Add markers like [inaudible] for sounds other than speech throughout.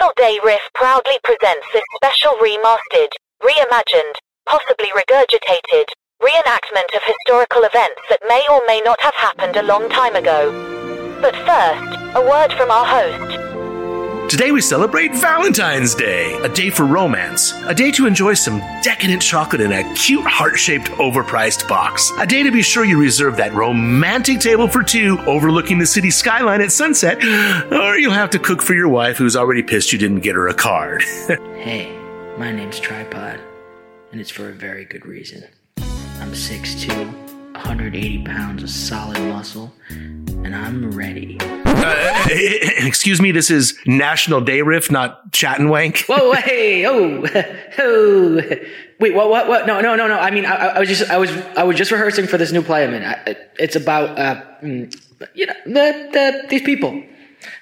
National Day Riff proudly presents this special remastered, reimagined, possibly regurgitated, reenactment of historical events that may or may not have happened a long time ago. But first, a word from our host. Today we celebrate Valentine's Day, a day for romance, a day to enjoy some decadent chocolate in a cute heart-shaped overpriced box, a day to be sure you reserve that romantic table for two overlooking the city skyline at sunset, or you'll have to cook for your wife who's already pissed you didn't get her a card. [laughs] Hey, my name's Tripod, and it's for a very good reason. I'm 6'2, 180 pounds of solid muscle, and I'm ready. Uh, [laughs] excuse me, this is National Day Riff, not Chat and Wank. Whoa, hey, oh, [laughs] oh, wait, what, what, what? No, no, no, no. I mean, I, I was just, I was, I was just rehearsing for this new play. I mean, I, it's about, uh, mm, you know, the, the, these people.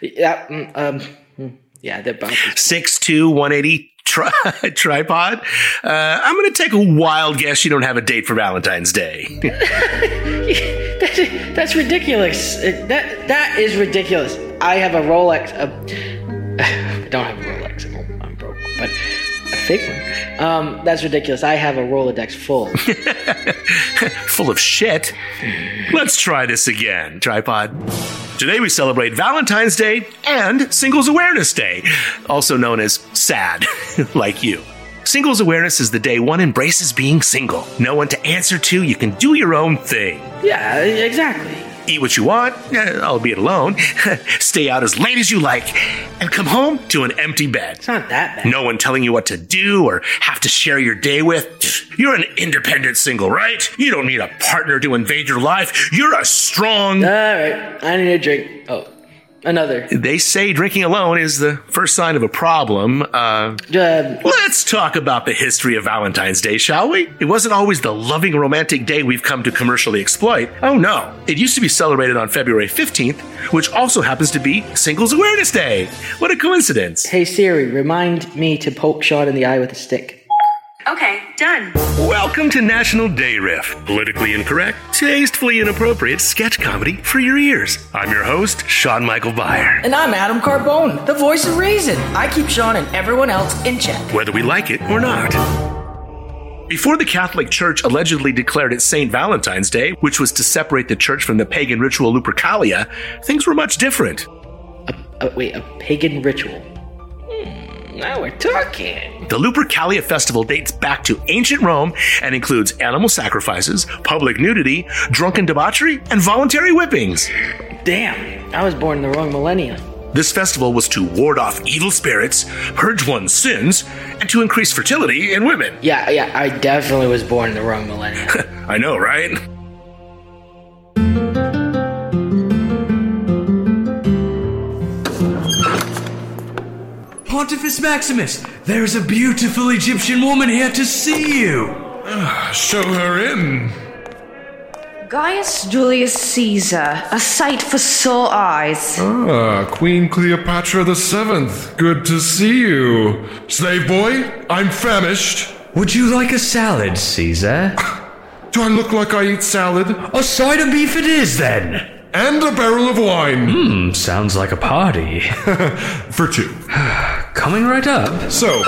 Yeah, mm, um, mm, yeah, they're about. these- 6'2, 180 tri- [laughs] tripod. Uh, I'm going to take a wild guess you don't have a date for Valentine's Day. [laughs] That's, that's ridiculous. That that is ridiculous. I have a Rolex. Uh, [sighs] I don't have a Rolex. I'm, I'm broke, but a fake one. Um, that's ridiculous. I have a Rolodex full. [laughs] Full of shit. Let's try this again, tripod. Today we celebrate Valentine's Day and Singles Awareness Day, also known as SAD, [laughs] like you. Singles Awareness is the day one embraces being single. No one to answer to, you can do your own thing. yeah, exactly. Eat what you want, eh, albeit alone, [laughs] stay out as late as you like, and come home to an empty bed. It's not that bad. No one telling you what to do or have to share your day with. [sniffs] You're an independent single, right? You don't need a partner to invade your life. You're a strong. All right, I need a drink. Oh, another. They say drinking alone is the first sign of a problem. Uh, Uh, let's talk about the history of Valentine's Day, shall we? It wasn't always the loving romantic day we've come to commercially exploit. Oh no. It used to be celebrated on February 15th, which also happens to be Singles Awareness Day. What a coincidence. hey Siri, remind me to poke Sean in the eye with a stick. Okay, done. Welcome to National Day Riff, politically incorrect, tastefully inappropriate sketch comedy for your ears. I'm your host, Sean Michael Beyer. And I'm Adam Carbone, the voice of reason. I keep Sean and everyone else in check. Whether we like it or not. Before the Catholic Church allegedly declared it St. Valentine's Day, which was to separate the church from the pagan ritual Lupercalia, things were much different. Uh, wait, a pagan ritual. Now we're talking. The Lupercalia festival dates back to ancient Rome and includes animal sacrifices, public nudity, drunken debauchery, and voluntary whippings. Damn, I was born in the wrong millennium. This festival was to ward off evil spirits, purge one's sins, and to increase fertility in women. Yeah, yeah, I definitely was born in the wrong millennium. [laughs] I know, right? Pontifex Maximus, there's a beautiful Egyptian woman here to see you. Show her in. Gaius Julius Caesar, a sight for sore eyes. Ah, Queen Cleopatra the Seventh. Good to see you. Slave boy, I'm famished. Would you like a salad, Caesar? [laughs] Do I look like I eat salad? A side of beef it is then. And a barrel of wine. Hmm, sounds like a party. [laughs] For two. [sighs] [sighs] [sighs] Coming right up. So,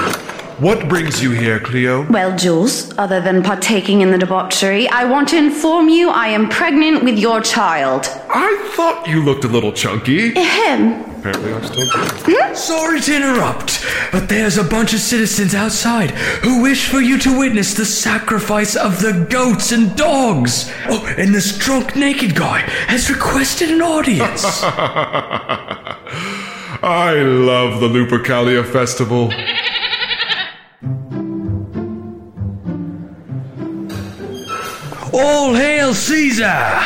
what brings you here, Cleo? Well, Jules, other than partaking in the debauchery, I want to inform you I am pregnant with your child. I thought you looked a little chunky. Him. Apparently, I still do. Hmm? Sorry to interrupt, but there's a bunch of citizens outside who wish for you to witness the sacrifice of the goats and dogs. Oh, and this drunk naked guy has requested an audience. [laughs] I love the Lupercalia Festival. All hail Caesar!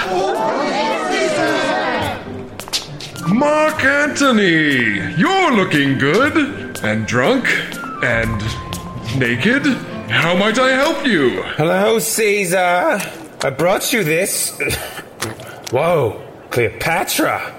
Mark Antony, you're looking good. And drunk. And naked. How might I help you? Hello, Caesar. I brought you this. [coughs] Whoa, Cleopatra.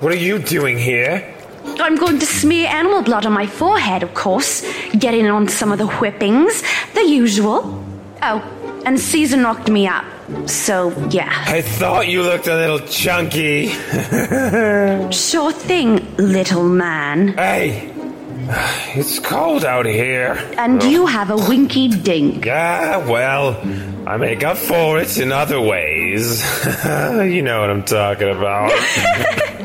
What are you doing here? I'm going to smear animal blood on my forehead, of course. Get in on some of the whippings. The usual. Oh, and Caesar knocked me up. So, yeah. I thought you looked a little chunky. [laughs] Sure thing, little man. Hey, It's cold out here. And you have a winky dink. Yeah, well, I make up for it in other ways. [laughs] you know what I'm talking about. [laughs]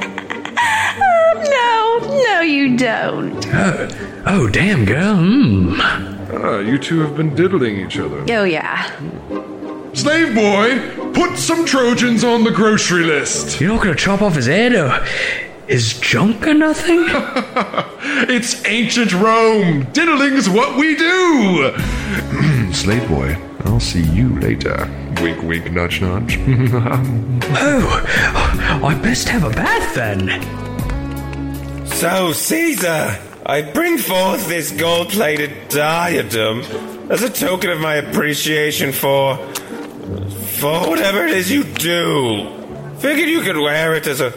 No, no, you don't. Oh, oh damn, girl. Mm. Ah, you two have been diddling each other. Oh, yeah. Slave boy, put some Trojans on the grocery list. You're not gonna chop off his head or his junk or nothing? [laughs] It's ancient Rome. Diddling's what we do. [clears throat] Slave boy, I'll see you later. Wink, wink, nudge, nudge. [laughs] oh, I best have a bath then. So, Caesar, I bring forth this gold plated diadem as a token of my appreciation for. for whatever it is you do. Figured you could wear it as a,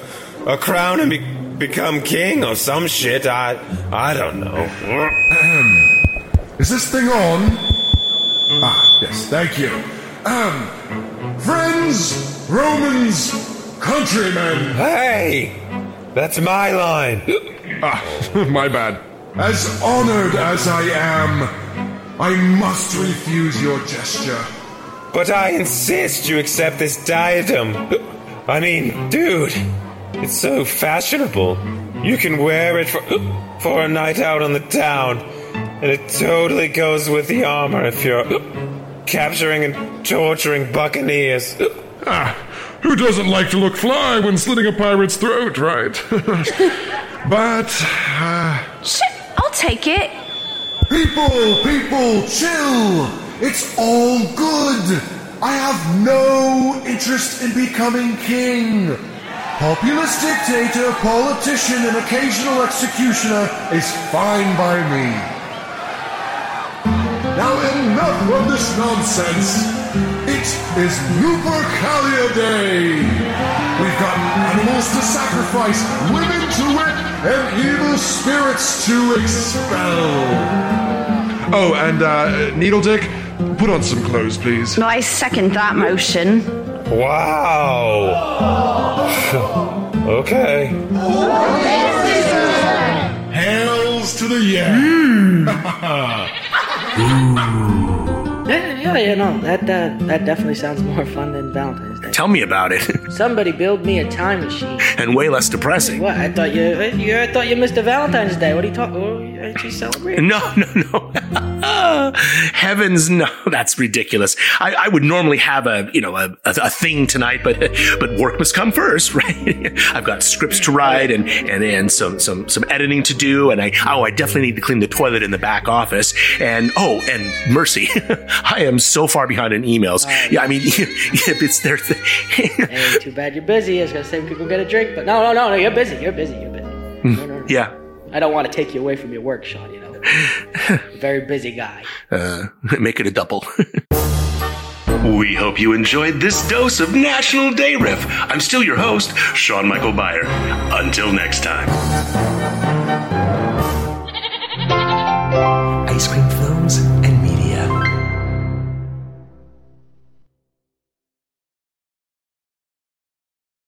a crown and be, become king or some shit. I. I don't know. Is this thing on? Ah, yes, thank you. Um, friends, Romans, countrymen. Hey! That's my line. Ah, [laughs] my bad. As honored as I am, I must refuse your gesture. But I insist you accept this diadem. [gasps] I mean, dude, it's so fashionable. You can wear it for, [gasps] for a night out on the town, and it totally goes with the armor if you're [gasps] capturing and torturing buccaneers. Ah, who doesn't like to look fly when slitting a pirate's throat, right? [laughs] but, uh, Shit, I'll take it. people, people, chill. It's all good. I have no interest in becoming king. Populist dictator, politician, and occasional executioner is fine by me. Now enough of this nonsense. It is Lupercalia Day. We've got animals to sacrifice, women to whip, and evil spirits to expel. Oh, and uh, Needle Dick, put on some clothes, please. I second that motion. Wow. [laughs] okay. Hails to the yeah. [laughs] Yeah, yeah, no, that uh, that definitely sounds more fun than Valentine's Day. Tell me about it. [laughs] Somebody build me a time machine. and way less depressing. What? I thought you, you I thought you missed a Valentine's Day. What are you talking? Ain't you celebrating? [laughs] No, no, no. [laughs] Heavens, no. [laughs] That's ridiculous. I, I would normally have a, you know, a, a, a thing tonight, but but work must come first, right? I've got scripts to write and and and some some some editing to do, and I oh, I definitely need to clean the toilet in the back office, and oh, and mercy, I am so far behind in emails. yeah, I mean, it's their thing. Hey, too bad you're busy. I was gonna say we could go get a drink, but no, no, no, no. You're busy. You're busy. You're busy. Hmm. No, no, no. yeah. I don't want to take you away from your work, Sean. You know, [laughs] very busy guy. Uh, [laughs] make it a double. [laughs] we hope you enjoyed this dose of National Day Riff. I'm still your host, Sean Michael Beyer. Until next time.